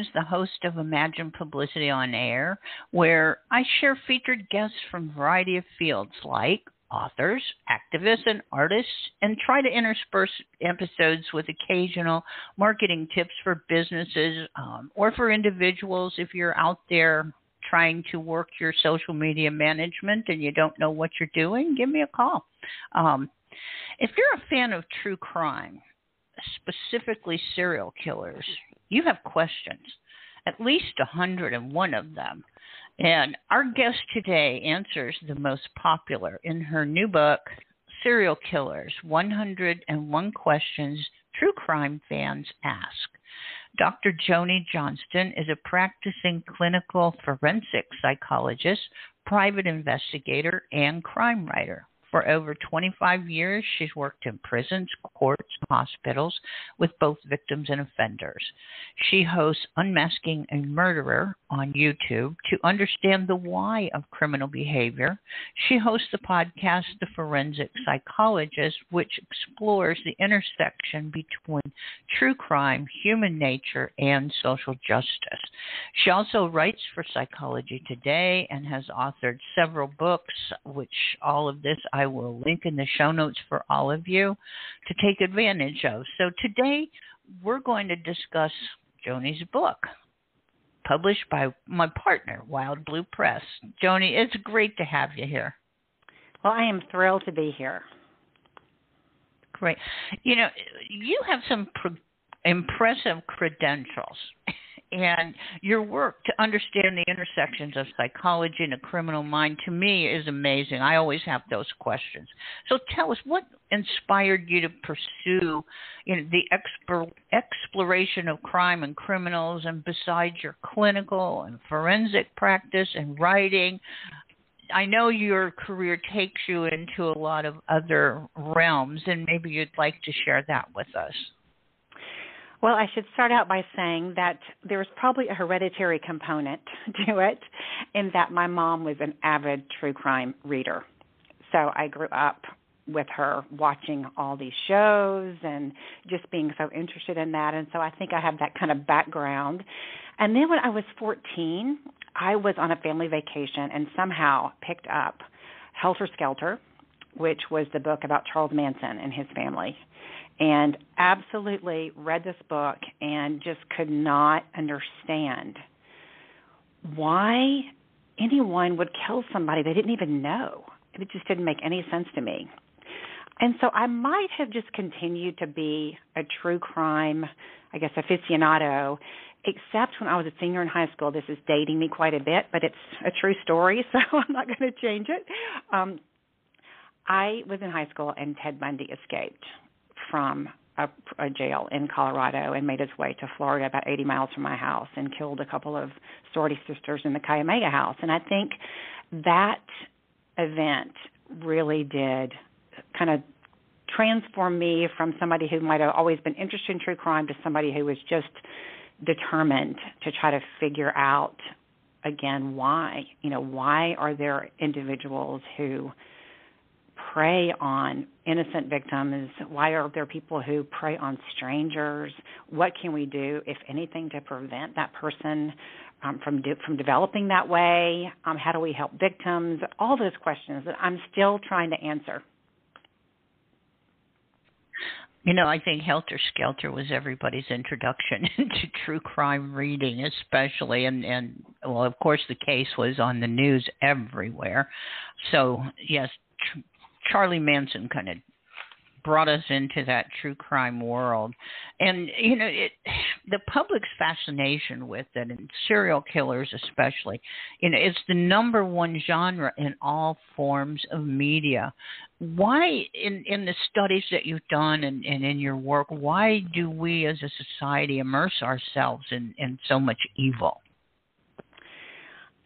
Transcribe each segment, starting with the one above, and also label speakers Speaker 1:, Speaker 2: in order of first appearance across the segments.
Speaker 1: Jones, the host of Imagine Publicity on Air, where I share featured guests from a variety of fields like authors, activists, and artists, and try to intersperse episodes with occasional marketing tips for businesses um, or for individuals if you're out there trying to work your social media management and you don't know what you're doing, give me a call. Um, if you're a fan of true crime, specifically serial killers, you have questions, at least a hundred and one of them. And our guest today answers the most popular in her new book, Serial Killers 101 Questions True Crime Fans Ask. Dr. Joni Johnston is a practicing clinical forensic psychologist, private investigator, and crime writer. For over 25 years, she's worked in prisons, courts, and hospitals with both victims and offenders. She hosts Unmasking a Murderer on YouTube to understand the why of criminal behavior. She hosts the podcast The Forensic Psychologist, which explores the intersection between true crime, human nature, and social justice. She also writes for Psychology Today and has authored several books, which all of this I will link in the show notes for all of you to take advantage of. So today we're going to discuss Joni's book, published by my partner, Wild Blue Press. Joni, it's great to have you here.
Speaker 2: Well, I am thrilled to be here.
Speaker 1: Great. You know, you have some pr- impressive credentials. and your work to understand the intersections of psychology and a criminal mind to me is amazing. I always have those questions. So tell us what inspired you to pursue you know the explore, exploration of crime and criminals and besides your clinical and forensic practice and writing I know your career takes you into a lot of other realms and maybe you'd like to share that with us.
Speaker 2: Well, I should start out by saying that there's probably a hereditary component to it, in that my mom was an avid true crime reader. So I grew up with her watching all these shows and just being so interested in that. And so I think I have that kind of background. And then when I was 14, I was on a family vacation and somehow picked up Helter Skelter, which was the book about Charles Manson and his family and absolutely read this book and just could not understand why anyone would kill somebody they didn't even know. It just didn't make any sense to me. And so I might have just continued to be a true crime, I guess, aficionado, except when I was a senior in high school. This is dating me quite a bit, but it's a true story, so I'm not going to change it. Um, I was in high school and Ted Bundy escaped from a, a jail in Colorado and made his way to Florida, about 80 miles from my house, and killed a couple of sorority sisters in the Chi house. And I think that event really did kind of transform me from somebody who might have always been interested in true crime to somebody who was just determined to try to figure out again why you know why are there individuals who prey on innocent victims? Why are there people who prey on strangers? What can we do, if anything, to prevent that person um, from de- from developing that way? Um, how do we help victims? All those questions that I'm still trying to answer.
Speaker 1: You know, I think Helter Skelter was everybody's introduction to true crime reading, especially, and and well, of course, the case was on the news everywhere. So yes, tr- Charlie Manson kind of brought us into that true crime world. And you know it the public's fascination with it and serial killers especially you know it's the number one genre in all forms of media. Why in in the studies that you've done and, and in your work why do we as a society immerse ourselves in in so much evil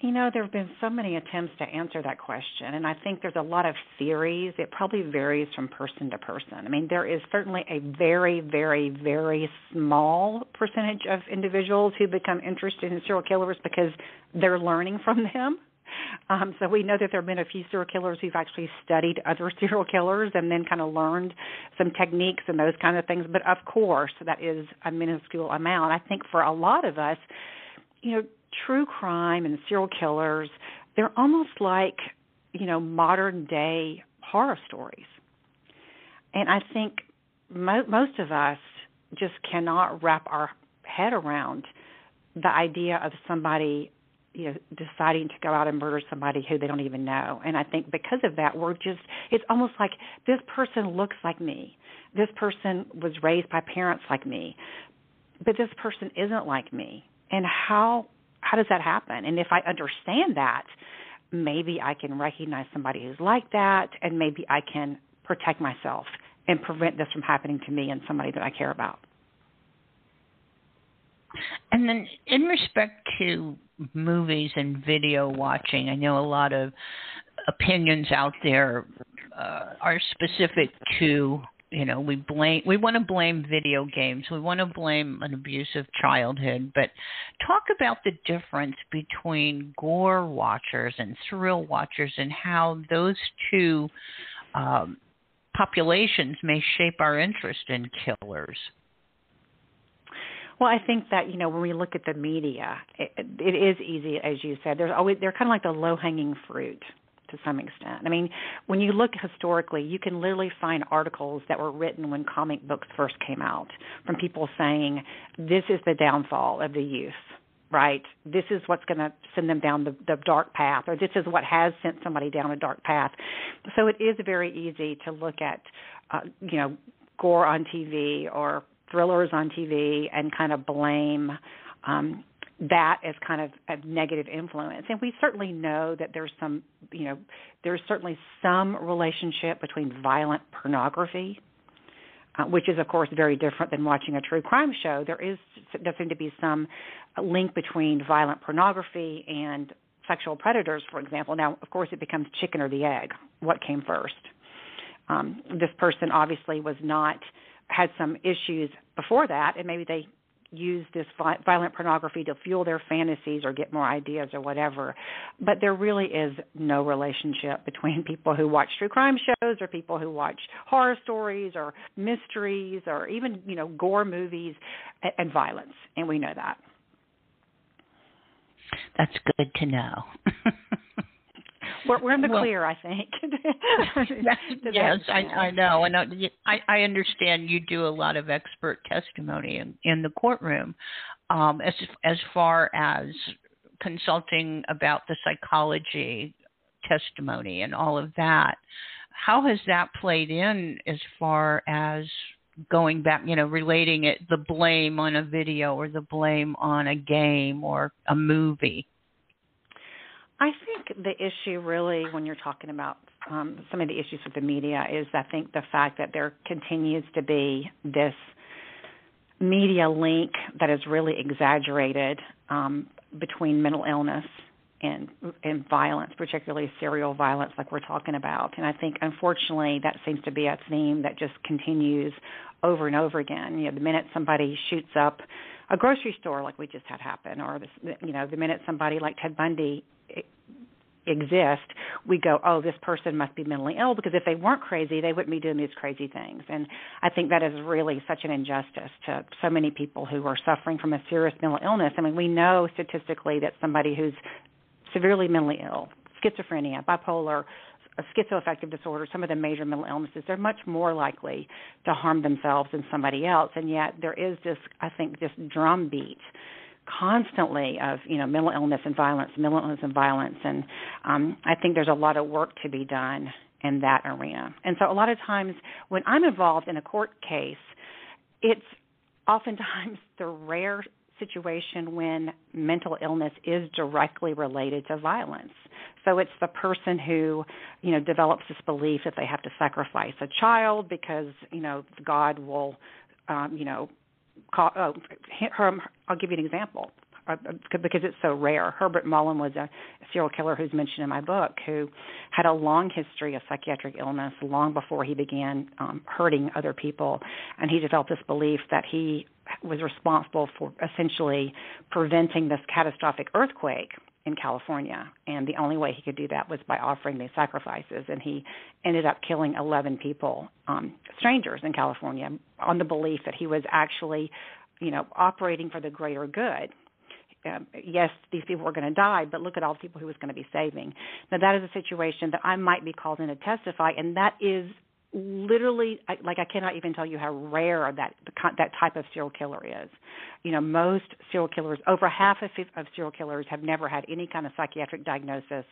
Speaker 2: you know, there have been so many attempts to answer that question, and I think there's a lot of theories. It probably varies from person to person. I mean, there is certainly a very, very, very small percentage of individuals who become interested in serial killers because they're learning from them. Um, so we know that there have been a few serial killers who've actually studied other serial killers and then kind of learned some techniques and those kind of things. But of course, that is a minuscule amount. I think for a lot of us, you know, true crime and serial killers, they're almost like, you know, modern day horror stories. And I think mo- most of us just cannot wrap our head around the idea of somebody you know deciding to go out and murder somebody who they don't even know. And i think because of that we're just it's almost like this person looks like me. This person was raised by parents like me. But this person isn't like me. And how how does that happen? And if i understand that maybe i can recognize somebody who's like that and maybe i can protect myself and prevent this from happening to me and somebody that i care about.
Speaker 1: And then, in respect to movies and video watching, I know a lot of opinions out there uh, are specific to you know we blame we want to blame video games. We want to blame an abusive childhood. But talk about the difference between gore watchers and thrill watchers and how those two um, populations may shape our interest in killers.
Speaker 2: Well, I think that you know when we look at the media, it, it is easy, as you said. There's always they're kind of like the low-hanging fruit to some extent. I mean, when you look historically, you can literally find articles that were written when comic books first came out from people saying this is the downfall of the youth. Right. This is what's going to send them down the, the dark path, or this is what has sent somebody down a dark path. So it is very easy to look at, uh, you know, gore on TV or thrillers on TV and kind of blame um, that as kind of a negative influence. And we certainly know that there's some, you know, there's certainly some relationship between violent pornography, uh, which is of course very different than watching a true crime show. There is there seem to be some link between violent pornography and sexual predators, for example. Now, of course, it becomes chicken or the egg. What came first? Um, this person obviously was not had some issues before that, and maybe they use this violent pornography to fuel their fantasies or get more ideas or whatever. But there really is no relationship between people who watch true crime shows or people who watch horror stories or mysteries or even, you know, gore movies and violence. And we know that.
Speaker 1: That's good to know.
Speaker 2: we're, we're in the well, clear, I think.
Speaker 1: yes, I, I know, and I, I understand you do a lot of expert testimony in, in the courtroom, um, as as far as consulting about the psychology testimony and all of that. How has that played in as far as going back, you know, relating it the blame on a video or the blame on a game or a movie?
Speaker 2: I think the issue really, when you're talking about um, some of the issues with the media, is I think the fact that there continues to be this media link that is really exaggerated um, between mental illness and and violence, particularly serial violence, like we're talking about. And I think, unfortunately, that seems to be a theme that just continues over and over again. You know, the minute somebody shoots up a grocery store, like we just had happen, or this, you know, the minute somebody like Ted Bundy exist, we go, oh, this person must be mentally ill because if they weren't crazy, they wouldn't be doing these crazy things. And I think that is really such an injustice to so many people who are suffering from a serious mental illness. I mean, we know statistically that somebody who's severely mentally ill, schizophrenia, bipolar, schizoaffective disorder, some of the major mental illnesses, they're much more likely to harm themselves than somebody else. And yet there is this, I think, this drumbeat constantly of you know mental illness and violence, mental illness and violence, and um, I think there's a lot of work to be done in that arena. And so a lot of times when I'm involved in a court case, it's oftentimes the rare situation when mental illness is directly related to violence. So it's the person who, you know, develops this belief that they have to sacrifice a child because, you know, God will, um, you know, her, I'll give you an example uh, because it's so rare. Herbert Mullin was a serial killer who's mentioned in my book who had a long history of psychiatric illness long before he began um, hurting other people, and he developed this belief that he was responsible for essentially preventing this catastrophic earthquake in California, and the only way he could do that was by offering these sacrifices. And he ended up killing 11 people, um, strangers in California, on the belief that he was actually, you know, operating for the greater good. Um, yes, these people were going to die, but look at all the people he was going to be saving. Now, that is a situation that I might be called in to testify, and that is literally I, like I cannot even tell you how rare that that type of serial killer is. You know, most serial killers, over half of, of serial killers, have never had any kind of psychiatric diagnosis.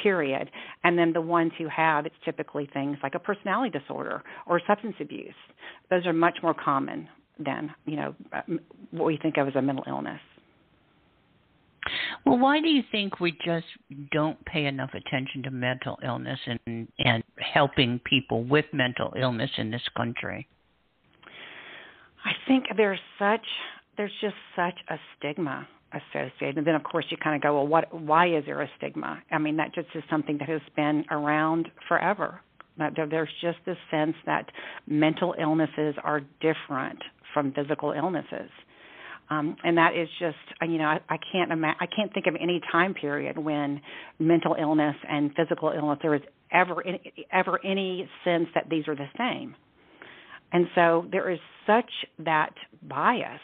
Speaker 2: Period. And then the ones who have, it's typically things like a personality disorder or substance abuse. Those are much more common than you know uh, what we think of as a mental illness.
Speaker 1: Well, why do you think we just don't pay enough attention to mental illness and and helping people with mental illness in this country?
Speaker 2: I think there's such there's just such a stigma associated. And then of course you kind of go, well, what why is there a stigma? I mean, that just is something that has been around forever. That there's just this sense that mental illnesses are different from physical illnesses um, and that is just you know I, I can't ima- I can't think of any time period when mental illness and physical illness there is ever any, ever any sense that these are the same, and so there is such that bias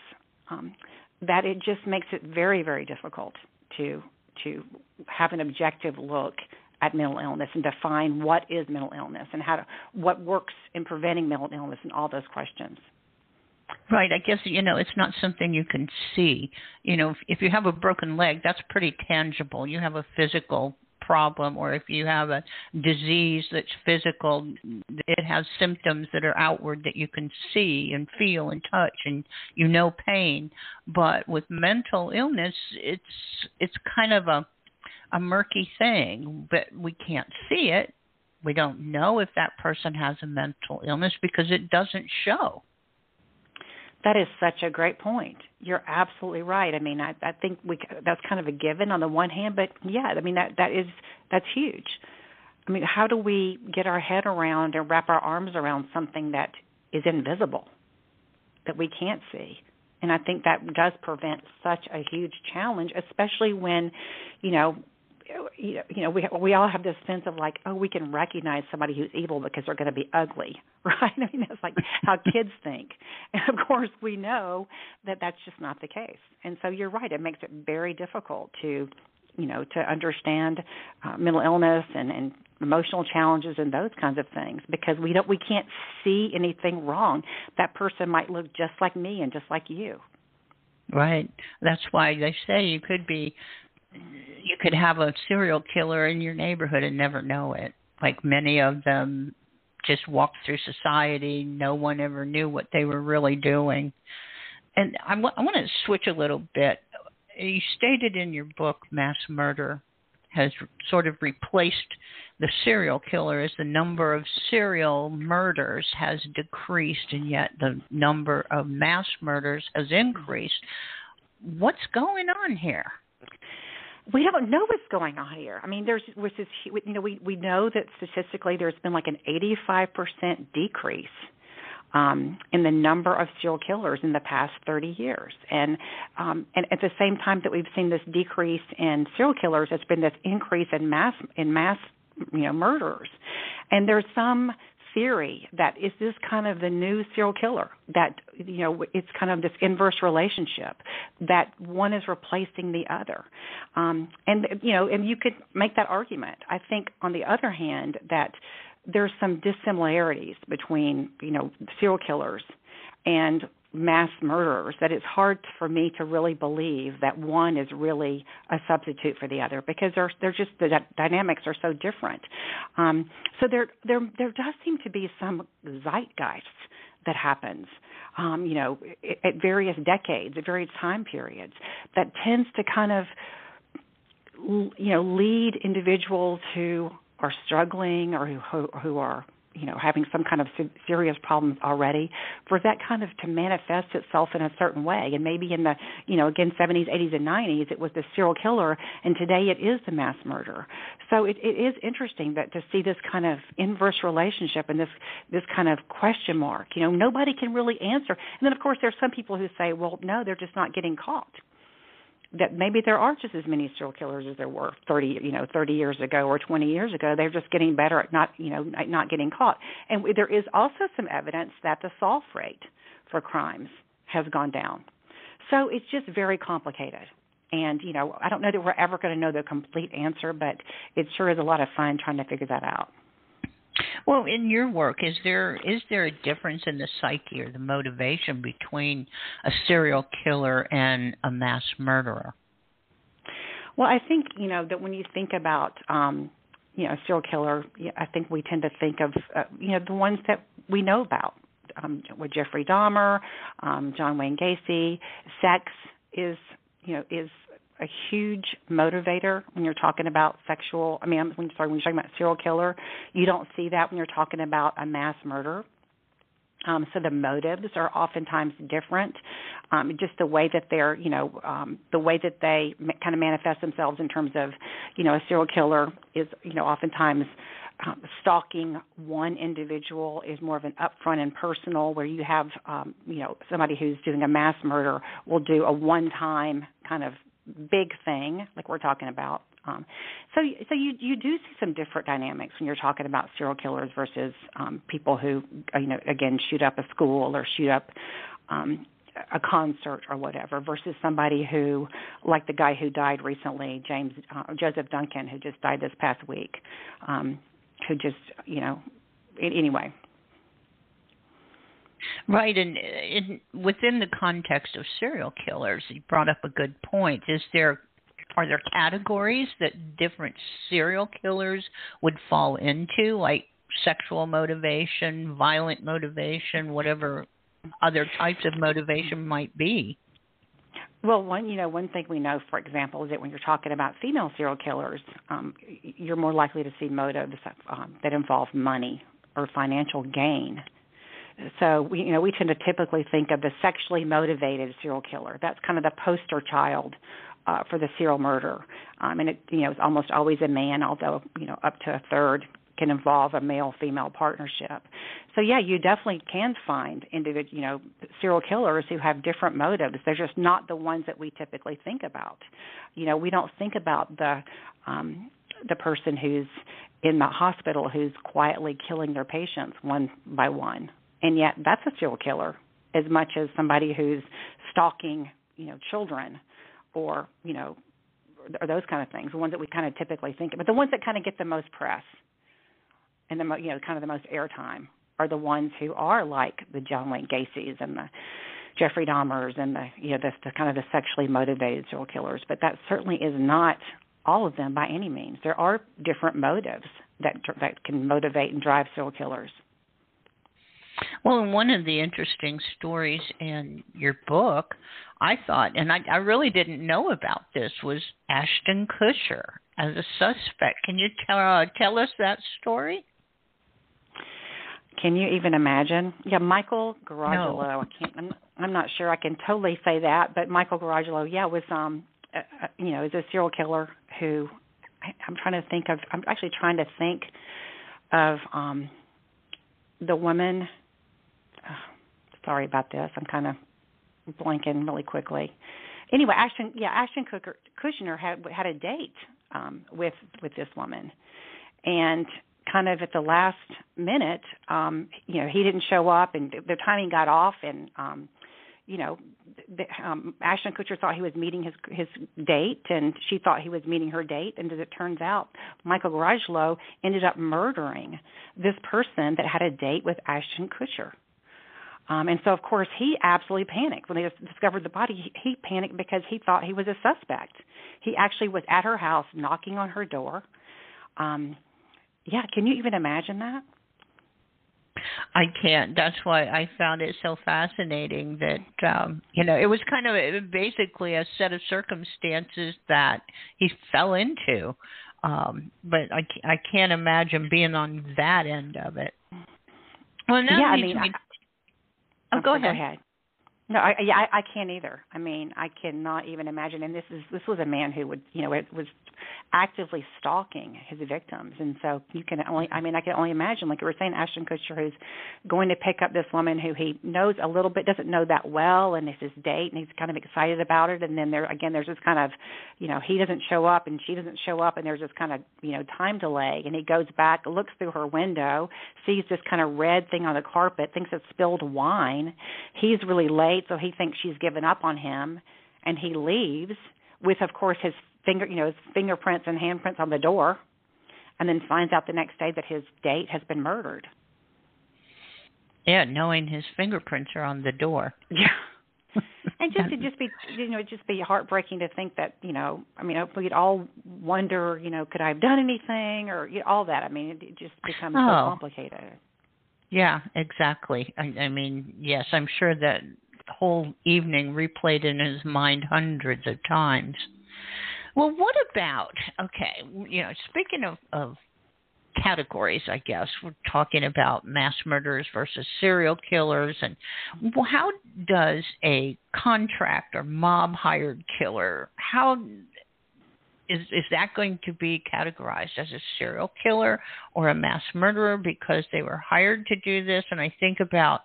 Speaker 2: um, that it just makes it very very difficult to to have an objective look at mental illness and define what is mental illness and how to what works in preventing mental illness and all those questions.
Speaker 1: Right. I guess you know it's not something you can see. You know, if, if you have a broken leg, that's pretty tangible. You have a physical problem, or if you have a disease that's physical, it has symptoms that are outward that you can see and feel and touch, and you know pain. But with mental illness, it's it's kind of a a murky thing, but we can't see it. We don't know if that person has a mental illness because it doesn't show.
Speaker 2: That is such a great point. You're absolutely right. I mean, I, I think we that's kind of a given on the one hand, but yeah, I mean that that is that's huge. I mean, how do we get our head around and wrap our arms around something that is invisible, that we can't see? And I think that does prevent such a huge challenge, especially when, you know, you know we we all have this sense of like oh we can recognize somebody who's evil because they're going to be ugly right? I mean that's like how kids think. And of course we know that that's just not the case. And so you're right it makes it very difficult to you know to understand uh, mental illness and and emotional challenges and those kinds of things because we don't we can't see anything wrong. That person might look just like me and just like you.
Speaker 1: Right. That's why they say you could be you could have a serial killer in your neighborhood and never know it. Like many of them just walked through society, no one ever knew what they were really doing. And I, w- I want to switch a little bit. You stated in your book, Mass Murder has sort of replaced the serial killer as the number of serial murders has decreased, and yet the number of mass murders has increased. What's going on here?
Speaker 2: We don't know what's going on here. I mean, there's with this, you know, we we know that statistically there's been like an 85% decrease um, in the number of serial killers in the past 30 years, and um, and at the same time that we've seen this decrease in serial killers, it's been this increase in mass in mass you know murderers, and there's some theory that is this kind of the new serial killer that you know it's kind of this inverse relationship that one is replacing the other. Um and you know and you could make that argument. I think on the other hand that there's some dissimilarities between you know serial killers and mass murderers that it's hard for me to really believe that one is really a substitute for the other because they're they're just the dynamics are so different. Um, so there there there does seem to be some zeitgeist that happens, um, you know, at various decades, at various time periods, that tends to kind of you know lead individuals who are struggling or who who are you know having some kind of serious problems already for that kind of to manifest itself in a certain way. And maybe in the you know again 70s 80s and 90s it was the serial killer and today it is the mass murder. So it, it is interesting that to see this kind of inverse relationship and this this kind of question mark you know nobody can really answer. And then of course there's some people who say well no they're just not getting caught that maybe there are just as many serial killers as there were 30 you know 30 years ago or 20 years ago. They're just getting better at not you know not getting caught. And there is also some evidence that the solve rate for crimes has gone down. So it's just very complicated. And you know i don't know that we're ever going to know the complete answer but it sure is a lot of fun trying to figure that out
Speaker 1: well, in your work, is there is there a difference in the psyche or the motivation between a serial killer and a mass murderer?
Speaker 2: Well, I think you know that when you think about um, you know serial killer, I think we tend to think of uh, you know the ones that we know about, um, with Jeffrey Dahmer, um, John Wayne Gacy. Sex is you know is a huge motivator when you're talking about sexual. I mean, when, sorry, when you're talking about serial killer, you don't see that when you're talking about a mass murder. Um, so the motives are oftentimes different. Um, just the way that they're, you know, um, the way that they ma- kind of manifest themselves in terms of, you know, a serial killer is, you know, oftentimes um, stalking one individual is more of an upfront and personal, where you have, um, you know, somebody who's doing a mass murder will do a one-time kind of big thing like we're talking about. Um, so, so you you do see some different dynamics when you're talking about serial killers versus um, people who, you know, again shoot up a school or shoot up um, a concert or whatever, versus somebody who, like the guy who died recently, James uh, Joseph Duncan, who just died this past week, um, who just, you know, anyway.
Speaker 1: Right, and in, within the context of serial killers, you brought up a good point. Is there are there categories that different serial killers would fall into, like sexual motivation, violent motivation, whatever other types of motivation might be?
Speaker 2: Well, one you know one thing we know, for example, is that when you're talking about female serial killers, um, you're more likely to see motives um, that involve money or financial gain so we you know we tend to typically think of the sexually motivated serial killer. That's kind of the poster child uh, for the serial murder. Um, and it you know it's almost always a man, although you know up to a third can involve a male female partnership. So yeah, you definitely can find individual you know serial killers who have different motives. They're just not the ones that we typically think about. You know, we don't think about the um the person who's in the hospital who's quietly killing their patients one by one and yet that's a serial killer as much as somebody who's stalking you know children or you know or those kind of things the ones that we kind of typically think of but the ones that kind of get the most press and the you know kind of the most airtime are the ones who are like the John Wayne Gacy's and the Jeffrey Dahmers and the you know the, the kind of the sexually motivated serial killers. But that certainly is not all of them by any means. There are different motives that that can motivate and drive serial killers
Speaker 1: well, and one of the interesting stories in your book, I thought, and I, I really didn't know about this, was Ashton Kutcher as a suspect. Can you tell uh, tell us that story?
Speaker 2: Can you even imagine? Yeah, Michael Gargiulo. No. I can't. I'm, I'm not sure I can totally say that, but Michael Gargiulo, yeah, was um, uh, uh, you know, is a serial killer who I, I'm trying to think of. I'm actually trying to think of um, the woman sorry about this. I'm kind of blanking really quickly. Anyway, Ashton, yeah, Ashton Cooker, Kushner had had a date um, with with this woman, and kind of at the last minute, um, you know, he didn't show up, and the timing got off, and um, you know, the, um, Ashton Kutcher thought he was meeting his his date, and she thought he was meeting her date. And as it turns out, Michael Gargiulo ended up murdering this person that had a date with Ashton Kutcher. Um, and so, of course, he absolutely panicked when they discovered the body. He, he panicked because he thought he was a suspect. He actually was at her house knocking on her door. Um, yeah, can you even imagine that?
Speaker 1: I can't. That's why I found it so fascinating that um you know it was kind of basically a set of circumstances that he fell into. Um but I I can't imagine being on that end of it. Well, now
Speaker 2: yeah,
Speaker 1: I
Speaker 2: mean,
Speaker 1: me, Oh, go ahead.
Speaker 2: No, I, yeah, I, I can't either. I mean, I cannot even imagine. And this is this was a man who would, you know, it was actively stalking his victims, and so you can only, I mean, I can only imagine. Like you were saying, Ashton Kutcher, who's going to pick up this woman who he knows a little bit, doesn't know that well, and it's his date, and he's kind of excited about it. And then there again, there's this kind of, you know, he doesn't show up and she doesn't show up, and there's this kind of, you know, time delay. And he goes back, looks through her window, sees this kind of red thing on the carpet, thinks it's spilled wine. He's really late so he thinks she's given up on him, and he leaves with, of course, his finger, you know, his fingerprints and handprints on the door, and then finds out the next day that his date has been murdered.
Speaker 1: Yeah, knowing his fingerprints are on the door.
Speaker 2: Yeah. and just to just be you know it just be heartbreaking to think that you know i mean we'd all wonder you know could i have done anything or you know, all that i mean it, it just becomes oh. so complicated
Speaker 1: yeah exactly I, I mean yes i'm sure that whole evening replayed in his mind hundreds of times. Well, what about okay? You know, speaking of, of categories, I guess we're talking about mass murderers versus serial killers, and how does a contract or mob hired killer how is is that going to be categorized as a serial killer or a mass murderer because they were hired to do this? And I think about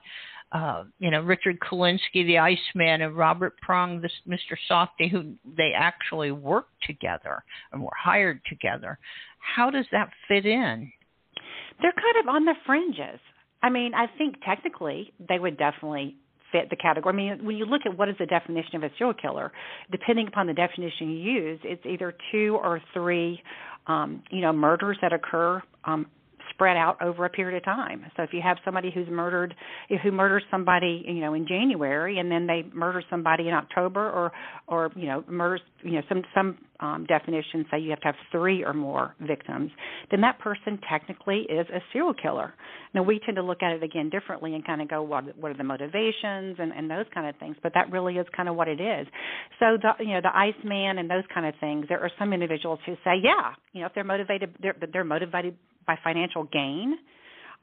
Speaker 1: uh, you know, Richard Kuklinski, the Iceman, and Robert Pronge, this Mr. Softee, who they actually worked together and were hired together. How does that fit in?
Speaker 2: They're kind of on the fringes. I mean, I think technically they would definitely fit the category. I mean, when you look at what is the definition of a serial killer, depending upon the definition you use, it's either two or three, um, you know, murders that occur um, spread out over a period of time. So if you have somebody who's murdered, who murders somebody, you know, in January, and then they murder somebody in October, or or you know, murders, you know, some some um, definitions say you have to have three or more victims, then that person technically is a serial killer. Now we tend to look at it again differently and kind of go, what what are the motivations and and those kind of things. But that really is kind of what it is. So the you know the Iceman and those kind of things. There are some individuals who say, yeah, you know, if they're motivated, they're they're motivated by financial gain.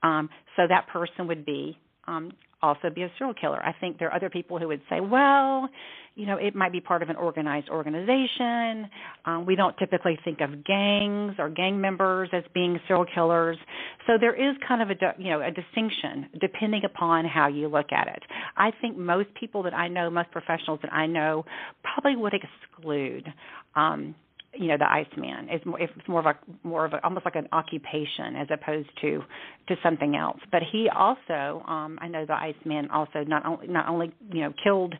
Speaker 2: Um, so that person would be um, also be a serial killer. I think there are other people who would say, well, you know, it might be part of an organized organization. Um, we don't typically think of gangs or gang members as being serial killers. So there is kind of a you know a distinction depending upon how you look at it. I think most people that I know, most professionals that I know, probably would exclude um, you know the Iceman. It's more, it's more of a more of a, almost like an occupation as opposed to to something else. But he also, um, I know the Iceman also not only not only you know killed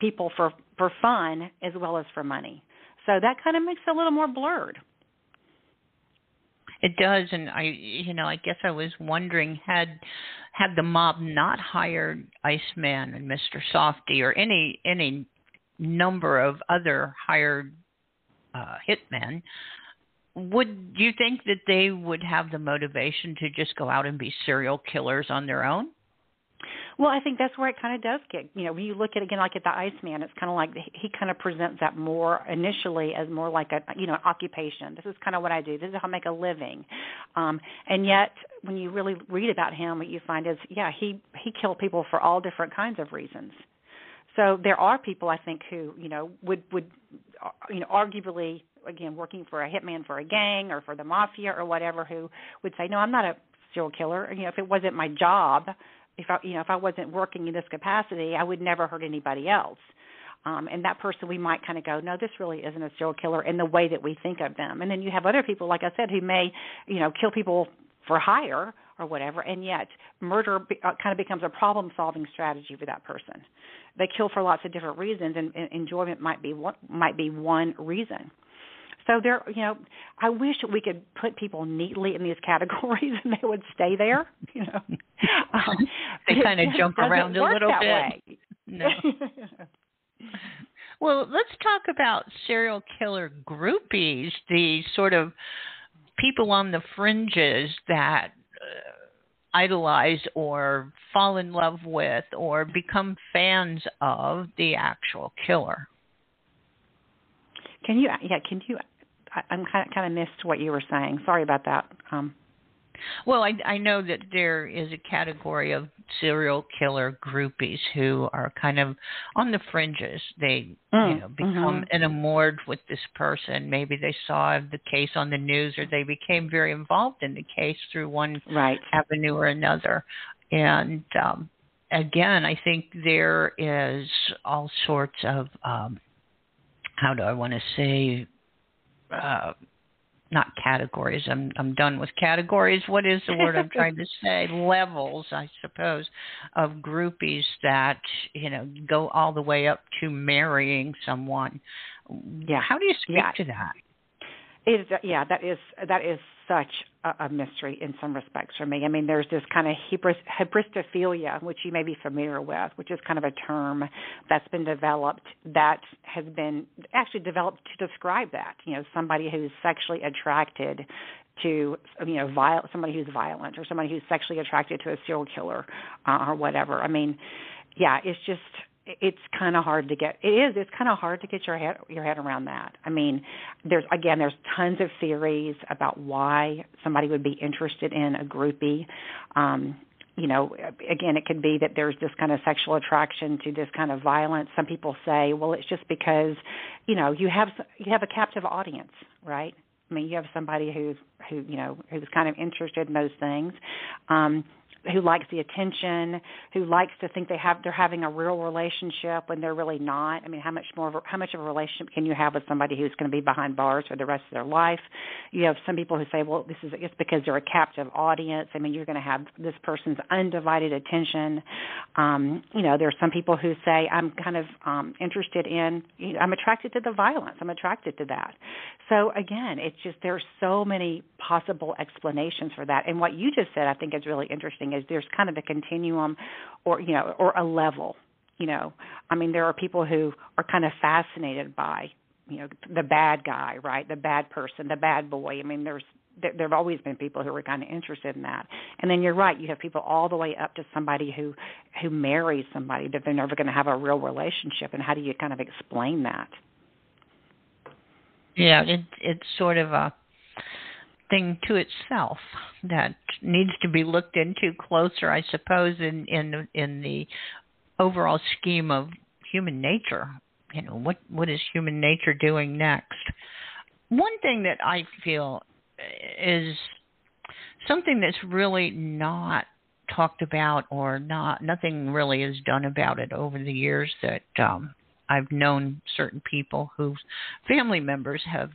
Speaker 2: people for for fun as well as for money. So that kind of makes it a little more blurred.
Speaker 1: It does, and I, you know, I guess I was wondering had had the mob not hired Iceman and Mister Softee or any any number of other hired uh, hitmen, would you think that they would have the motivation to just go out and be serial killers on their own?
Speaker 2: Well, I think that's where it kind of does get. You know, when you look at again, like at the Iceman, it's kind of like he kind of presents that more initially as more like a you know occupation. This is kind of what I do. This is how I make a living. Um, and yet, when you really read about him, what you find is, yeah, he he killed people for all different kinds of reasons. So there are people I think who you know would would you know arguably again working for a hitman for a gang or for the mafia or whatever who would say no I'm not a serial killer. You know if it wasn't my job if I you know if I wasn't working in this capacity I would never hurt anybody else. Um, and that person we might kind of go no this really isn't a serial killer in the way that we think of them. And then you have other people like I said who may you know kill people for hire or whatever and yet murder be, uh, kind of becomes a problem solving strategy for that person they kill for lots of different reasons, and, and enjoyment might be one, might be one reason. So there, you know, I wish we could put people neatly in these categories and they would stay there. You know,
Speaker 1: um, they kind of jump around a little bit.
Speaker 2: Way.
Speaker 1: No. well, let's talk about serial killer groupies, the sort of people on the fringes that idolize or fall in love with or become fans of the actual killer.
Speaker 2: Can you? Yeah. Can you? I, I'm kind of kind of missed what you were saying. Sorry about that. Um,
Speaker 1: Well, I, I know that there is a category of serial killer groupies who are kind of on the fringes. They, mm, you know, become mm-hmm. enamored with this person. Maybe they saw the case on the news, or they became very involved in the case through one
Speaker 2: right.
Speaker 1: avenue or another. And um, again, I think there is all sorts of um, how do I want to say. Uh, not categories. I'm I'm done with categories. What is the word I'm trying to say? Levels, I suppose, of groupies that you know go all the way up to marrying someone.
Speaker 2: Yeah.
Speaker 1: How do you speak
Speaker 2: yeah.
Speaker 1: to that?
Speaker 2: Is, yeah, that is that is such a, a mystery in some respects for me. I mean, there's this kind of hybristophilia, which you may be familiar with, which is kind of a term that's been developed that has been actually developed to describe that. You know, somebody who's sexually attracted to you know viol- somebody who's violent or somebody who's sexually attracted to a serial killer uh, or whatever. I mean, yeah, it's just it's kind of hard to get it is it's kind of hard to get your head your head around that. I mean there's again there's tons of theories about why somebody would be interested in a groupie. Um you know again it could be that there's this kind of sexual attraction to this kind of violence. Some people say well it's just because you know you have you have a captive audience right? I mean, you have somebody who's who you know who's kind of interested in those things. Um, who likes the attention, who likes to think they have they're having a real relationship when they're really not. I mean, how much more of a, how much of a relationship can you have with somebody who's going to be behind bars for the rest of their life? You have some people who say, well, this is it's because they're a captive audience. I mean, you're going to have this person's undivided attention. Um, you know, there are some people who say, I'm kind of um, interested in, you know, I'm attracted to the violence. I'm attracted to that. So again, it's just there's so many possible explanations for that. And what you just said, I think, is really interesting is there's kind of a continuum or you know or a level you know. I mean there are people who are kind of fascinated by you know the bad guy right? The bad person the bad boy. I mean there's there, there have always been people who are kind of interested in that. And then you're right you have people all the way up to somebody who who marries somebody that they're never going to have a real relationship. And how do you kind of explain that?
Speaker 1: Yeah it it's sort of a thing to itself that needs to be looked into closer, I suppose, in in in the overall scheme of human nature. You know, what what is human nature doing next? One thing that I feel is something that's really not talked about or not nothing really is done about it over the years that um I've known certain people whose family members have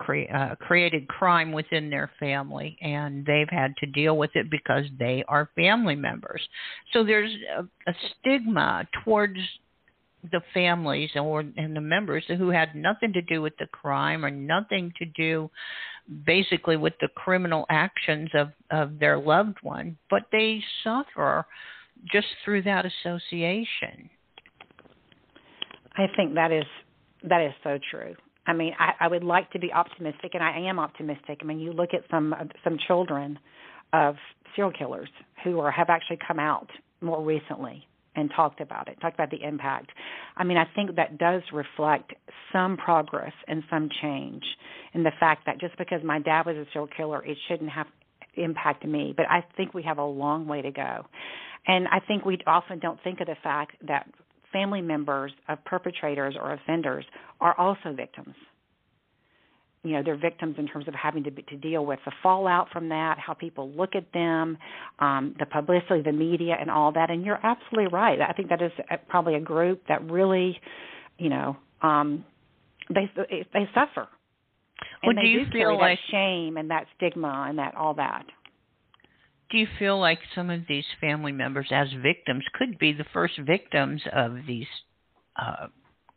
Speaker 1: cre- uh, created crime within their family, and they've had to deal with it because they are family members. So there's a, a stigma towards the families or and the members who had nothing to do with the crime or nothing to do basically with the criminal actions of of their loved one but they suffer just through that association
Speaker 2: i think that is that is so true I mean, I, I would like to be optimistic, and I am optimistic. I mean, you look at some uh, some children of serial killers who are have actually come out more recently and talked about it, talked about the impact. I mean, I think that does reflect some progress and some change in the fact that just because my dad was a serial killer, it shouldn't have impacted me. But I think we have a long way to go. And I think we often don't think of the fact that family members of perpetrators or offenders are also victims. You know, they're victims in terms of having to to deal with the fallout from that, how people look at them, um, the publicity, the media, and all that. And you're absolutely right. I think that is probably a group that really, you know, um, they they suffer.
Speaker 1: And
Speaker 2: well,
Speaker 1: do you
Speaker 2: do
Speaker 1: feel
Speaker 2: like
Speaker 1: that
Speaker 2: shame and that stigma and that all that?
Speaker 1: Do you feel like some of these family members as victims could be the first victims of these uh,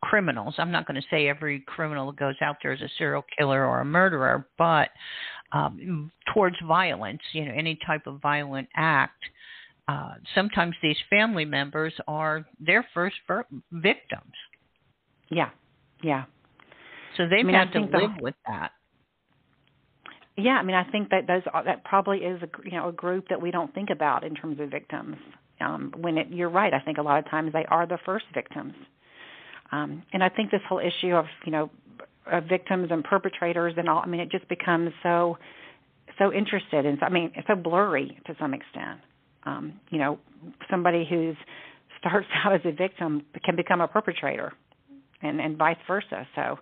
Speaker 1: criminals? I'm not going to say every criminal that goes out there is a serial killer or a murderer, but um, towards violence, you know, any type of violent act. Uh, sometimes these family members are their first ver- victims.
Speaker 2: Yeah, yeah.
Speaker 1: So they've
Speaker 2: I mean,
Speaker 1: had to
Speaker 2: the,
Speaker 1: live with that.
Speaker 2: Yeah, I mean, I think that those that probably is a you know a group that we don't think about in terms of victims. Um, when it, you're right, I think a lot of times they are the first victims. Um, and I think this whole issue of you know of victims and perpetrators and all, I mean, it just becomes so so interested in. I mean, it's so blurry to some extent. Um, you know, somebody who's starts out as a victim can become a perpetrator, and and vice versa. So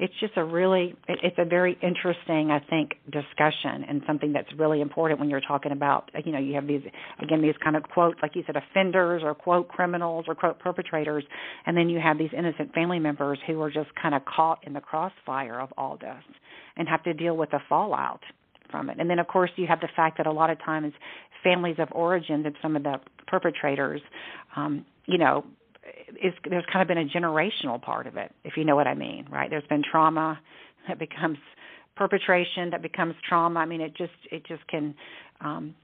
Speaker 2: it's just a really it's a very interesting i think discussion and something that's really important when you're talking about you know you have these again these kind of quote like you said offenders or quote criminals or quote perpetrators. And then you have these innocent family members who are just kind of caught in the crossfire of all this and have to deal with the fallout from it. And then of course you have the fact that a lot of times families of origin of some of the perpetrators um you know is there's kind of been a generational part of it, if you know what I mean, right? There's been trauma that becomes perpetration that becomes trauma. I mean, it just it just can. Um,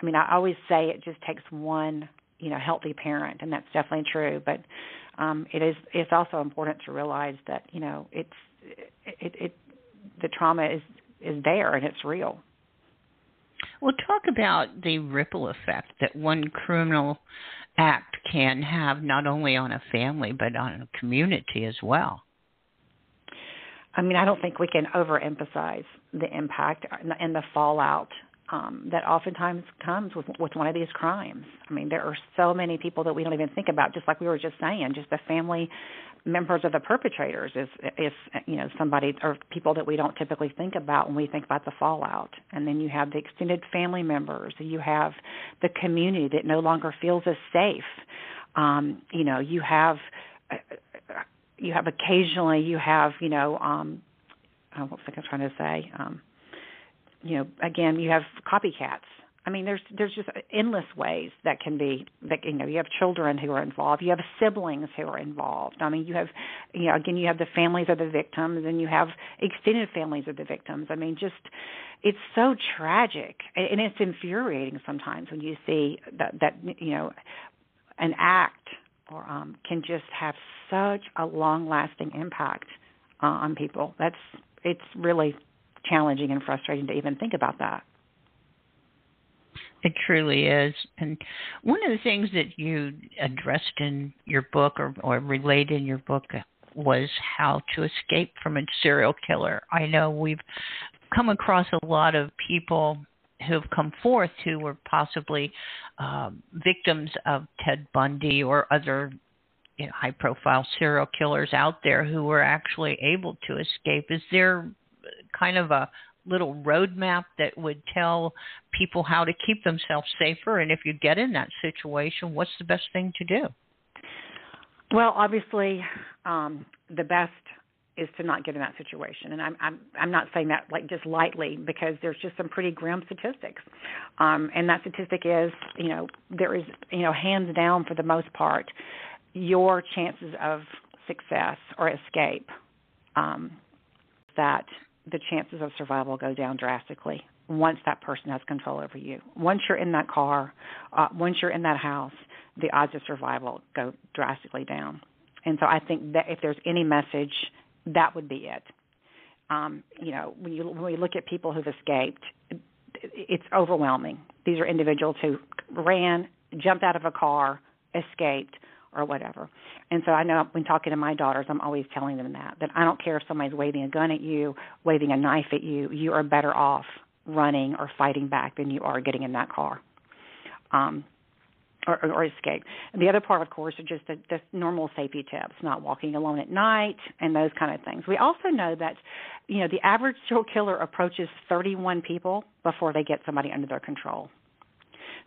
Speaker 2: I mean, I always say it just takes one, you know, healthy parent, and that's definitely true. But um, it is it's also important to realize that you know it's it, it the trauma is is there and it's real.
Speaker 1: Well, talk about the ripple effect that one criminal act can have not only on a family but on a community as well.
Speaker 2: I mean, I don't think we can overemphasize the impact and the fallout um, that oftentimes comes with with one of these crimes. I mean, there are so many people that we don't even think about. Just like we were just saying, just the family members of the perpetrators is is you know somebody or people that we don't typically think about when we think about the fallout. And then you have the extended family members. You have the community that no longer feels as safe. Um you know you have you have occasionally you have you know um oh, what was I trying to say. Um you know again you have copycats I mean, there's there's just endless ways that can be that you know you have children who are involved, you have siblings who are involved. I mean, you have you know again you have the families of the victims, and you have extended families of the victims. I mean, just it's so tragic, and it's infuriating sometimes when you see that that you know an act or um, can just have such a long-lasting impact uh, on people. That's it's really challenging and frustrating to even think about that.
Speaker 1: It truly is. And one of the things that you addressed in your book or, or relayed in your book was how to escape from a serial killer. I know we've come across a lot of people who have come forth who were possibly um, victims of Ted Bundy or other you know, high profile serial killers out there who were actually able to escape. Is there kind of a little roadmap that would tell people how to keep themselves safer? And if you get in that situation, what's the best thing to do?
Speaker 2: Well, obviously, um, the best is to not get in that situation, and I'm I'm I'm not saying that like just lightly because there's just some pretty grim statistics, um, and that statistic is you know there is you know hands down for the most part, your chances of success or escape um, that the chances of survival go down drastically once that person has control over you. Once you're in that car, uh, once you're in that house, the odds of survival go drastically down. And so I think that if there's any message, that would be it. Um, you know, when you when we look at people who've escaped, it's overwhelming. These are individuals who ran, jumped out of a car, escaped, or whatever. And so I know when talking to my daughters, I'm always telling them that that I don't care if somebody's waving a gun at you, waving a knife at you, you are better off running or fighting back than you are getting in that car. Um, or, or, escape. And the other part, of course, are just the, the normal safety tips, not walking alone at night and those kind of things. We also know that, you know, the average serial killer approaches 31 people before they get somebody under their control.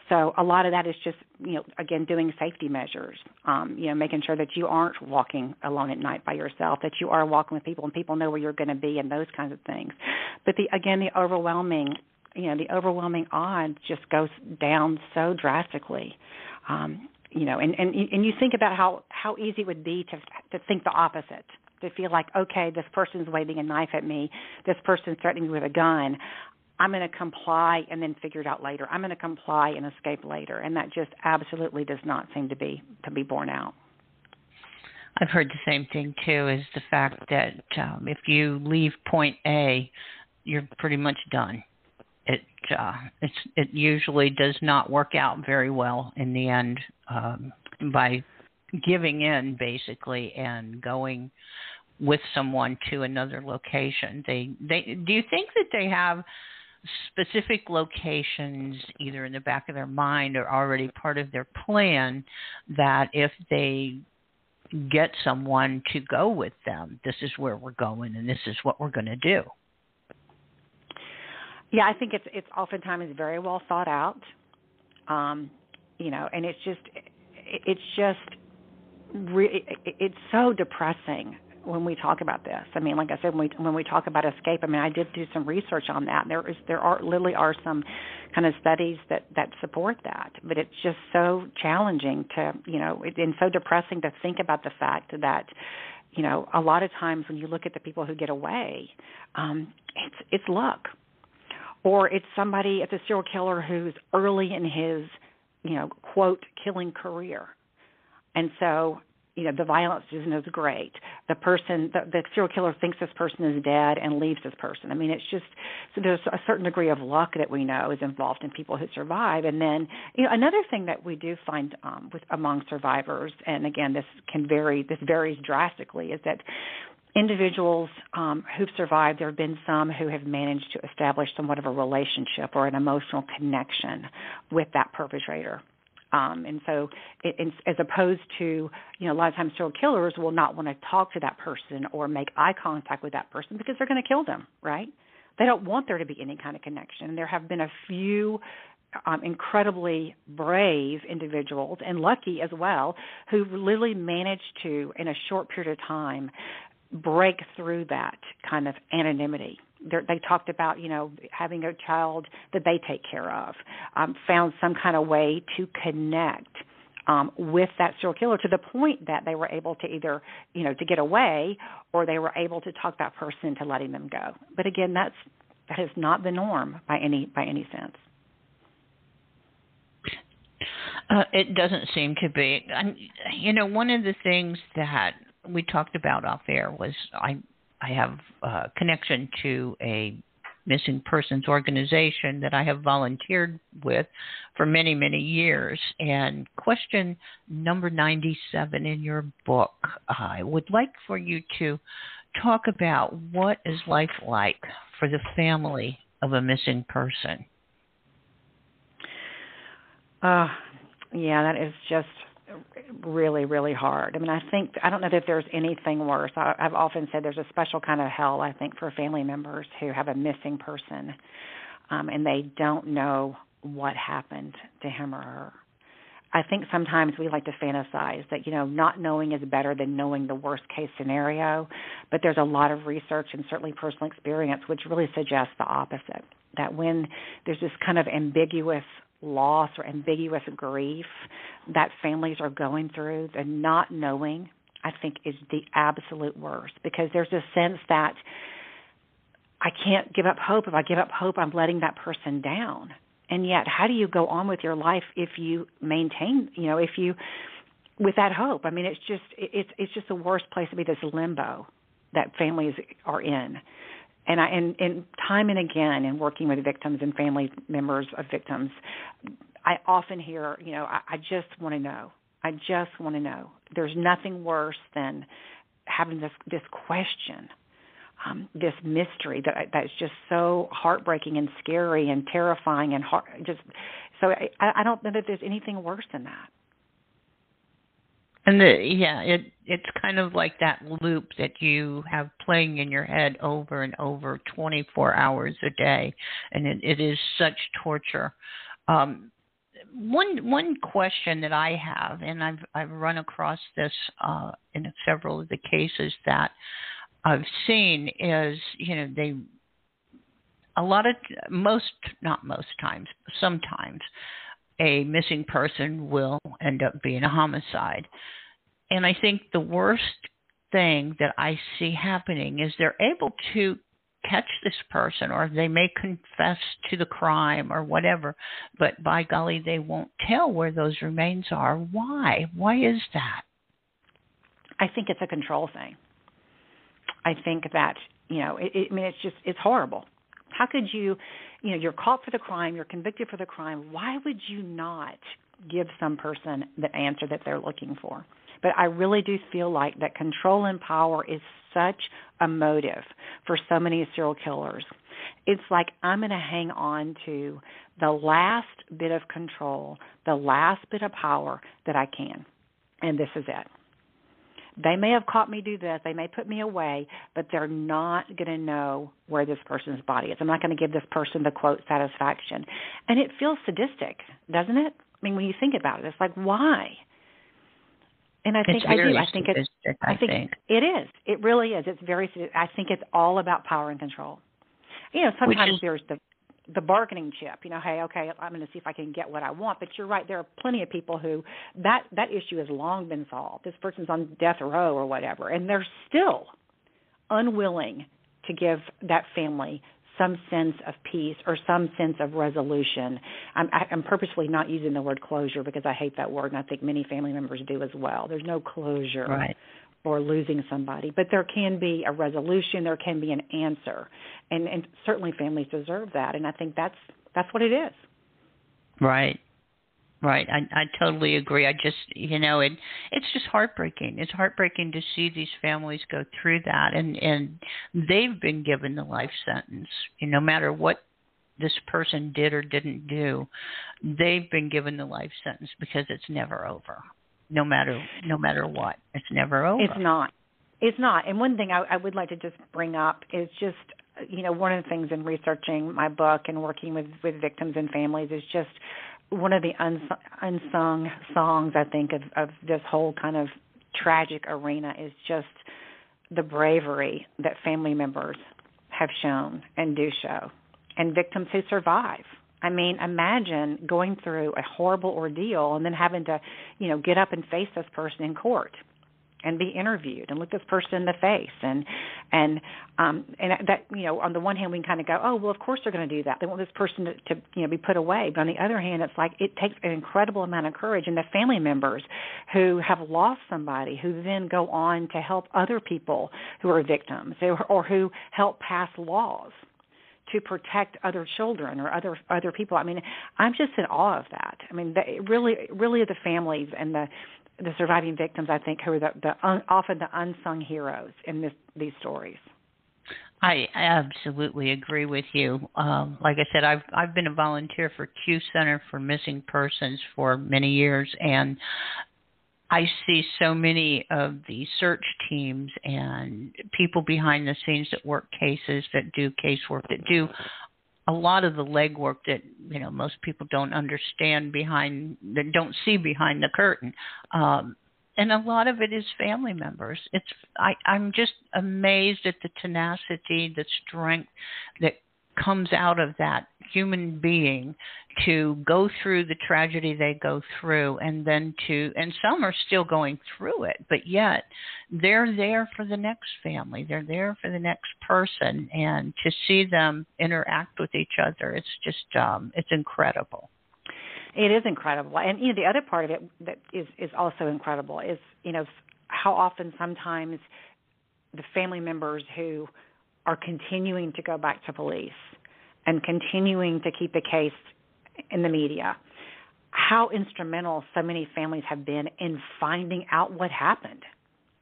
Speaker 2: So a lot of that is just, you know, again, doing safety measures. Um, you know, making sure that you aren't walking alone at night by yourself, that you are walking with people and people know where you're going to be and those kinds of things. But the again, the overwhelming, you know, the overwhelming odds just goes down so drastically. Um, you know, and and and you think about how how easy it would be to to think the opposite to feel like okay this person's waving a knife at me this person's threatening me with a gun I'm going to comply and then figure it out later. I'm going to comply and escape later, and that just absolutely does not seem to be to be borne out.
Speaker 1: I've heard the same thing too. Is the fact that um, if you leave point A, you're pretty much done. It uh, it's it usually does not work out very well in the end um, by giving in basically and going with someone to another location. They they do you think that they have specific locations, either in the back of their mind or already part of their plan, that if they get someone to go with them, this is where we're going and this is what we're going to do.
Speaker 2: Yeah, I think it's it's oftentimes very well thought out. Um, you know, and it's just it's just re- it's so depressing when we talk about this. I mean, like I said, when we when we talk about escape, I mean, I did do some research on that. There is there are literally are some kind of studies that that support that, but it's just so challenging to you know, and so depressing to think about the fact that you know a lot of times when you look at the people who get away, um, it's it's luck, or it's somebody, it's a serial killer who's early in his you know quote killing career, and so you know the violence isn't as great. The person, the, the serial killer thinks this person is dead and leaves this person. I mean, it's just so there's a certain degree of luck that we know is involved in people who survive. And then, you know, another thing that we do find um, with among survivors, and again, this can vary. This varies drastically. Is that individuals um, who've survived, there have been some who have managed to establish somewhat of a relationship or an emotional connection with that perpetrator. Um, and so, it, it, as opposed to, you know, a lot of times serial killers will not want to talk to that person or make eye contact with that person because they're going to kill them, right? They don't want there to be any kind of connection. And there have been a few um, incredibly brave individuals and lucky as well who literally managed to, in a short period of time, break through that kind of anonymity they talked about you know having a child that they take care of, um, found some kind of way to connect um, with that serial killer to the point that they were able to either you know to get away or they were able to talk that person into letting them go. But again, that's that is not the norm by any by any sense.
Speaker 1: Uh, it doesn't seem to be. I'm, you know, one of the things that we talked about off air was I I have a connection to a missing persons organization that I have volunteered with for many, many years. And question number 97 in your book, I would like for you to talk about what is life like for the family of a missing person.
Speaker 2: Uh, yeah, that is just really really hard. I mean i think i don't know that there's anything worse. I, i've often said there's a special kind of hell i think for family members who have a missing person um and they don't know what happened to him or her. I think sometimes we like to fantasize that you know not knowing is better than knowing the worst case scenario but there's a lot of research and certainly personal experience which really suggests the opposite that when there's this kind of ambiguous loss or ambiguous grief that families are going through, the not knowing, I think is the absolute worst because there's a sense that I can't give up hope. If I give up hope, I'm letting that person down. And yet, how do you go on with your life if you maintain, you know, if you with that hope? I mean, it's just it's it's just the worst place to be. This limbo that families are in and I and, and time and again in working with victims and family members of victims, I often hear, you know, I, I just want to know. I just want to know. There's nothing worse than having this this question, um, this mystery that that's just so heartbreaking and scary and terrifying and heart, just. So I, I don't know that there's anything worse than that.
Speaker 1: And the yeah, it it's kind of like that loop that you have playing in your head over and over 24 hours a day, and it, it is such torture. Um, one one question that I have, and I've I've run across this uh, in several of the cases that I've seen, is you know they a lot of most not most times sometimes a missing person will end up being a homicide. And I think the worst thing that I see happening is they're able to catch this person or they may confess to the crime or whatever, but by golly, they won't tell where those remains are. Why? Why is that?
Speaker 2: I think it's a control thing. I think that, you know, it, it, I mean, it's just, it's horrible. How could you, you know, you're caught for the crime, you're convicted for the crime. Why would you not give some person the answer that they're looking for? But I really do feel like that control and power is such a motive for so many serial killers. It's like I'm going to hang on to the last bit of control, the last bit of power that I can. And this is it. They may have caught me do this, they may put me away, but they're not going to know where this person's body is. I'm not going to give this person the quote satisfaction. And it feels sadistic, doesn't it? I mean, when you think about it, it's like why? And I think
Speaker 1: I
Speaker 2: do. I think it's.
Speaker 1: I,
Speaker 2: think,
Speaker 1: think,
Speaker 2: it is. It really is. It's very. I think it's all about power and control. You know, sometimes
Speaker 1: is,
Speaker 2: there's the the bargaining chip. You know, hey, okay, I'm going to see if I can get what I want. But you're right. There are plenty of people who that that issue has long been solved. This person's on death row or whatever, and they're still unwilling to give that family some sense of peace or some sense of resolution. I'm, I'm purposely not using the word closure because I hate that word, and I think many family members do as well. There's no closure
Speaker 1: right
Speaker 2: or losing somebody, but there can be a resolution, there can be an answer, and and certainly families deserve that, and I think that's that's what it is.
Speaker 1: Right. Right, I I totally agree. I just you know it it's just heartbreaking. It's heartbreaking to see these families go through that, and and they've been given the life sentence. You know, no matter what this person did or didn't do, they've been given the life sentence because it's never over no matter no matter what. It's never over.
Speaker 2: It's not. It's not. And one thing I, I would like to just bring up is just you know one of the things in researching my book and working with with victims and families is just one of the unsung, unsung songs I think of of this whole kind of tragic arena is just the bravery that family members have shown and do show and victims who survive I mean, imagine going through a horrible ordeal and then having to, you know, get up and face this person in court and be interviewed and look this person in the face. And and um and that you know on the one hand we can kind of go oh well of course they're going to do that. They want this person to, to you know be put away. But on the other hand it's like it takes an incredible amount of courage and the family members who have lost somebody who then go on to help other people who are victims or, or who help pass laws to protect other children or other other people. I mean, I'm just in awe of that. I mean, they, really, really, the families and the the surviving victims, I think, who are the, the un, often the unsung heroes in this, these stories.
Speaker 1: I absolutely agree with you. Um, like I said, I've I've been a volunteer for CUE Center for Missing Persons for many years, and I see so many of the search teams and people behind the scenes that work cases, that do casework, that do a lot of the legwork that you know most people don't understand behind, that don't see behind the curtain. Um, and a lot of it is family members. It's I, I'm just amazed at the tenacity, the strength that comes out of that human being to go through the tragedy they go through and then to and some are still going through it but yet they're there for the next family. They're there for the next person and to see them interact with each other it's just um it's incredible.
Speaker 2: It is incredible. And you know the other part of it that is is also incredible is you know how often sometimes the family members who are continuing to go back to police and continuing to keep the case in the media, how instrumental so many families have been in finding out what happened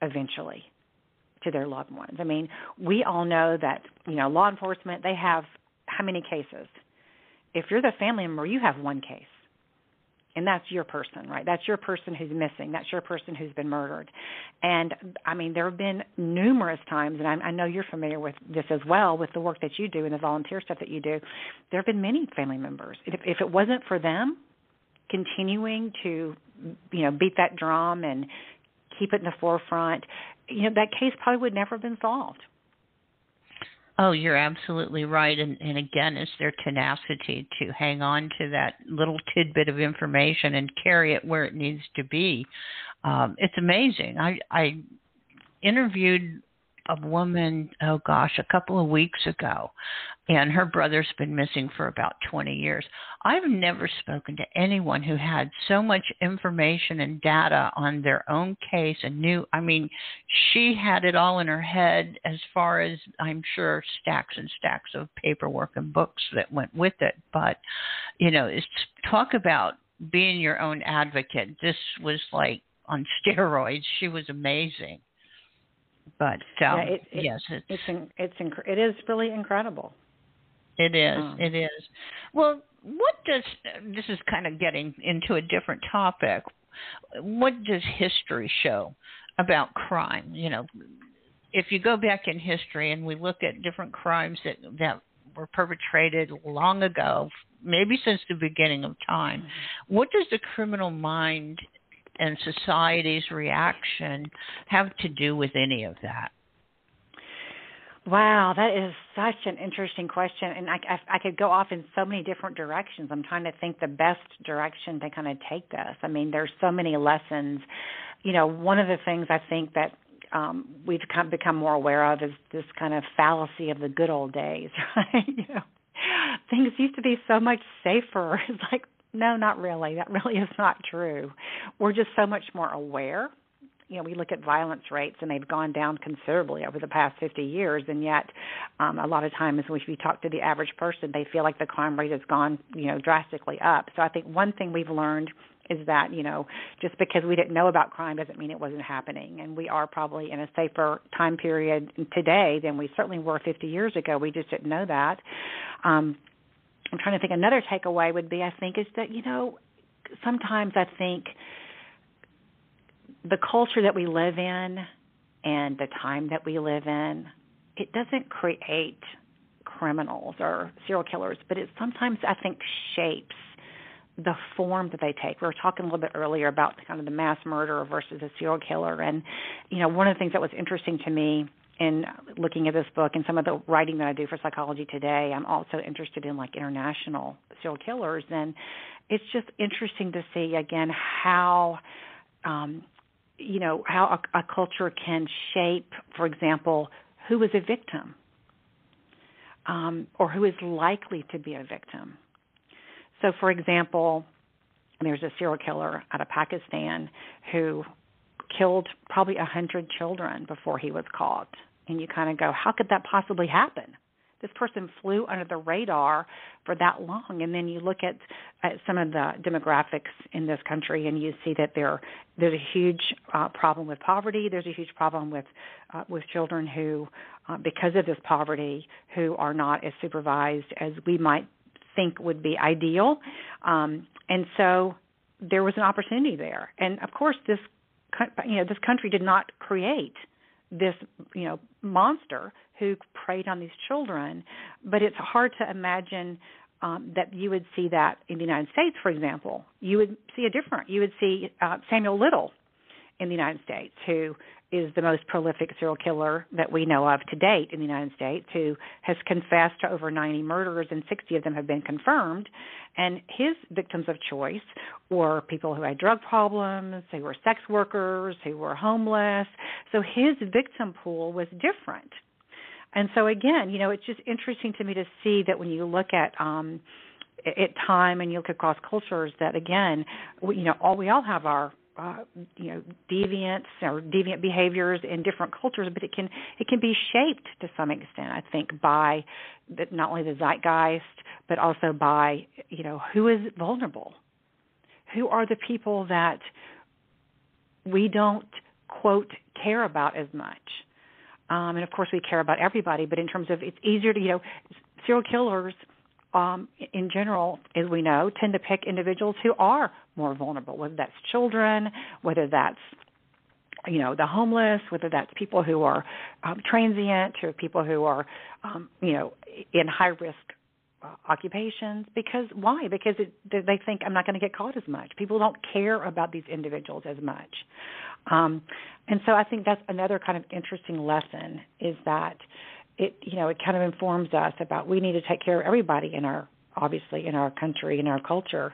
Speaker 2: eventually to their loved ones. I mean, we all know that, you know, law enforcement, they have how many cases? If you're the family member, you have one case and that's your person, right? That's your person who's missing. That's your person who's been murdered. And I mean, there have been numerous times, and I, I know you're familiar with this as well, with the work that you do and the volunteer stuff that you do. There have been many family members. If, if it wasn't for them continuing to, you know, beat that drum and keep it in the forefront, you know, that case probably would never have been solved.
Speaker 1: Oh, you're absolutely right. And, and again, it's their tenacity to hang on to that little tidbit of information and carry it where it needs to be. Um, it's amazing. I, I interviewed a woman, oh gosh, a couple of weeks ago, and her brother's been missing for about 20 years. I've never spoken to anyone who had so much information and data on their own case and knew, I mean, she had it all in her head as far as I'm sure stacks and stacks of paperwork and books that went with it. But, you know, it's talk about being your own advocate. This was like on steroids. She was amazing. But um,
Speaker 2: yeah, it, it,
Speaker 1: yes, it's
Speaker 2: it's in, it's inc- it is really incredible.
Speaker 1: It is.
Speaker 2: Um,
Speaker 1: it is. Well, what does this is kind of getting into a different topic. What does history show about crime? You know, if you go back in history and we look at different crimes that that were perpetrated long ago, maybe since the beginning of time, what does the criminal mind and society's reaction have to do with any of that?
Speaker 2: Wow, that is such an interesting question, and I, I, I could go off in so many different directions. I'm trying to think the best direction to kind of take this. I mean, there's so many lessons. You know, one of the things I think that um, we've come, become more aware of is this kind of fallacy of the good old days, right? you know, things used to be so much safer. It's like, no, not really. That really is not true. We're just so much more aware you know, we look at violence rates and they've gone down considerably over the past 50 years, and yet um, a lot of times when we talk to the average person, they feel like the crime rate has gone, you know, drastically up. So I think one thing we've learned is that you know just because we didn't know about crime doesn't mean it wasn't happening and we are probably in a safer time period today than we certainly were 50 years ago we just didn't know that um i'm trying to think another takeaway would be i think is that you know sometimes i think the culture that we live in and the time that we live in, it doesn't create criminals or serial killers, but it sometimes I think shapes the form that they take. We were talking a little bit earlier about kind of the mass murderer versus a serial killer, and you know one of the things that was interesting to me in looking at this book and some of the writing that I do for Psychology Today, I'm also interested in like international serial killers, and it's just interesting to see again how um, you know how a, a culture can shape, for example, who is a victim um, or who is likely to be a victim. So, for example, there's a serial killer out of Pakistan who killed probably a hundred children before he was caught, and you kind of go, how could that possibly happen? this person flew under the radar for that long. And then you look at, at some of the demographics in this country and you see that there there's a huge uh, problem with poverty. There's a huge problem with uh, with children who uh, because of this poverty who are not as supervised as we might think would be ideal. Um, and so there was an opportunity there. And of course this you know this country did not create this you know monster who preyed on these children but it's hard to imagine um, that you would see that in the United States, for example. You would see a different. You would see uh, Samuel Little in the United States, who is the most prolific serial killer that we know of to date in the United States, who has confessed to over 90 murders and 60 of them have been confirmed. And his victims of choice were people who had drug problems, who were sex workers, who were homeless. So his victim pool was different. And so again, you know, it's just interesting to me to see that when you look at um at time and you look across cultures that again, we, you know, all we all have our uh, you know deviance or deviant behaviors in different cultures, but it can it can be shaped to some extent. I think by the, not only the zeitgeist, but also by you know who is vulnerable, who are the people that we don't quote care about as much. Um, and of course, we care about everybody, but in terms of it's easier to you know serial killers um, in general, as we know, tend to pick individuals who are more vulnerable, whether that's children, whether that's you know the homeless, whether that's people who are um, transient, or people who are um, you know in high risk uh, occupations. Because why? Because it, they think I'm not going to get caught as much. People don't care about these individuals as much, um, and so I think that's another kind of interesting lesson is that it you know it kind of informs us about we need to take care of everybody in our obviously in our country in our culture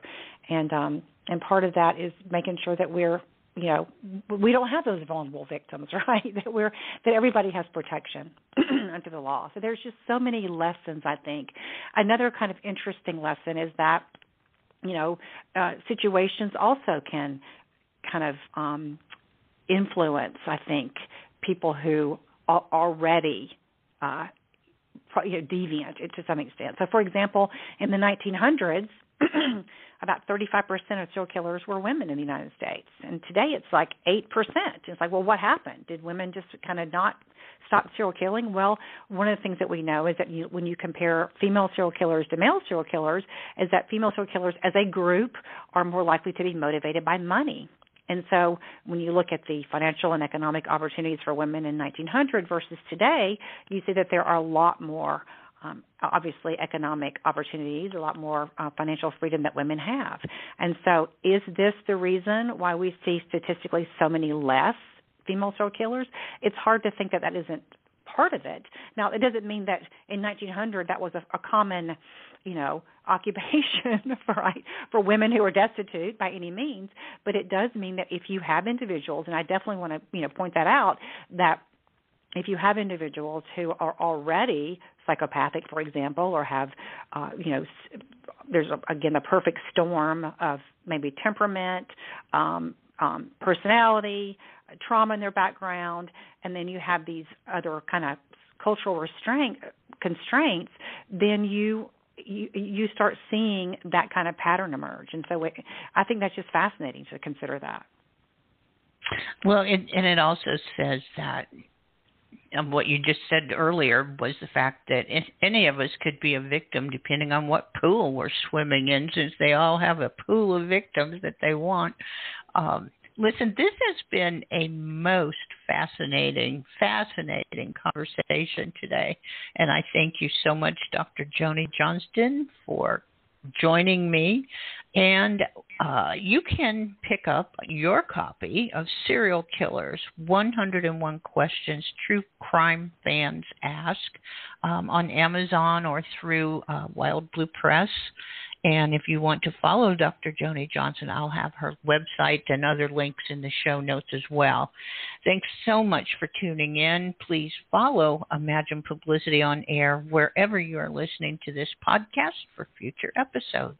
Speaker 2: and um and part of that is making sure that we're you know we don't have those vulnerable victims right? That we're that everybody has protection under the law. So there's just so many lessons i think. Another kind of interesting lesson is that you know uh situations also can kind of um influence i think people who are already uh, you know, deviant to some extent. So, for example, in the 1900s, about 35% of serial killers were women in the United States. And today it's like 8%. It's like, well, what happened? Did women just kind of not stop serial killing? Well, one of the things that we know is that you, when you compare female serial killers to male serial killers, is that female serial killers as a group are more likely to be motivated by money. And so when you look at the financial and economic opportunities for women in 1900 versus today, you see that there are a lot more um, obviously economic opportunities, a lot more uh, financial freedom that women have. And so, is this the reason why we see statistically so many less female serial killers? It's hard to think that that isn't part of it. Now, it doesn't mean that in 1900 that was a, a common, you know, occupation for right, for women who are destitute by any means, but it does mean that if you have individuals, and I definitely want to, you know, point that out that if you have individuals who are already psychopathic, for example, or have, uh, you know, there's a, again the perfect storm of maybe temperament, um, um, personality, trauma in their background, and then you have these other kind of cultural restraint constraints, then you you you start seeing that kind of pattern emerge. And so it, I think that's just fascinating to consider that.
Speaker 1: Well, it, and it also says that and what you just said earlier was the fact that any of us could be a victim depending on what pool we're swimming in, since they all have a pool of victims that they want. Um, listen, this has been a most fascinating, fascinating conversation today. And I thank you so much, Dr. Joni Johnston, for joining me. And uh, you can pick up your copy of Serial Killers 101 Questions True Crime Fans Ask um, on Amazon or through uh, Wild Blue Press. And if you want to follow Dr. Joni Johnston, I'll have her website and other links in the show notes as well. Thanks so much for tuning in. Please follow Imagine Publicity on Air wherever you are listening to this podcast for future episodes.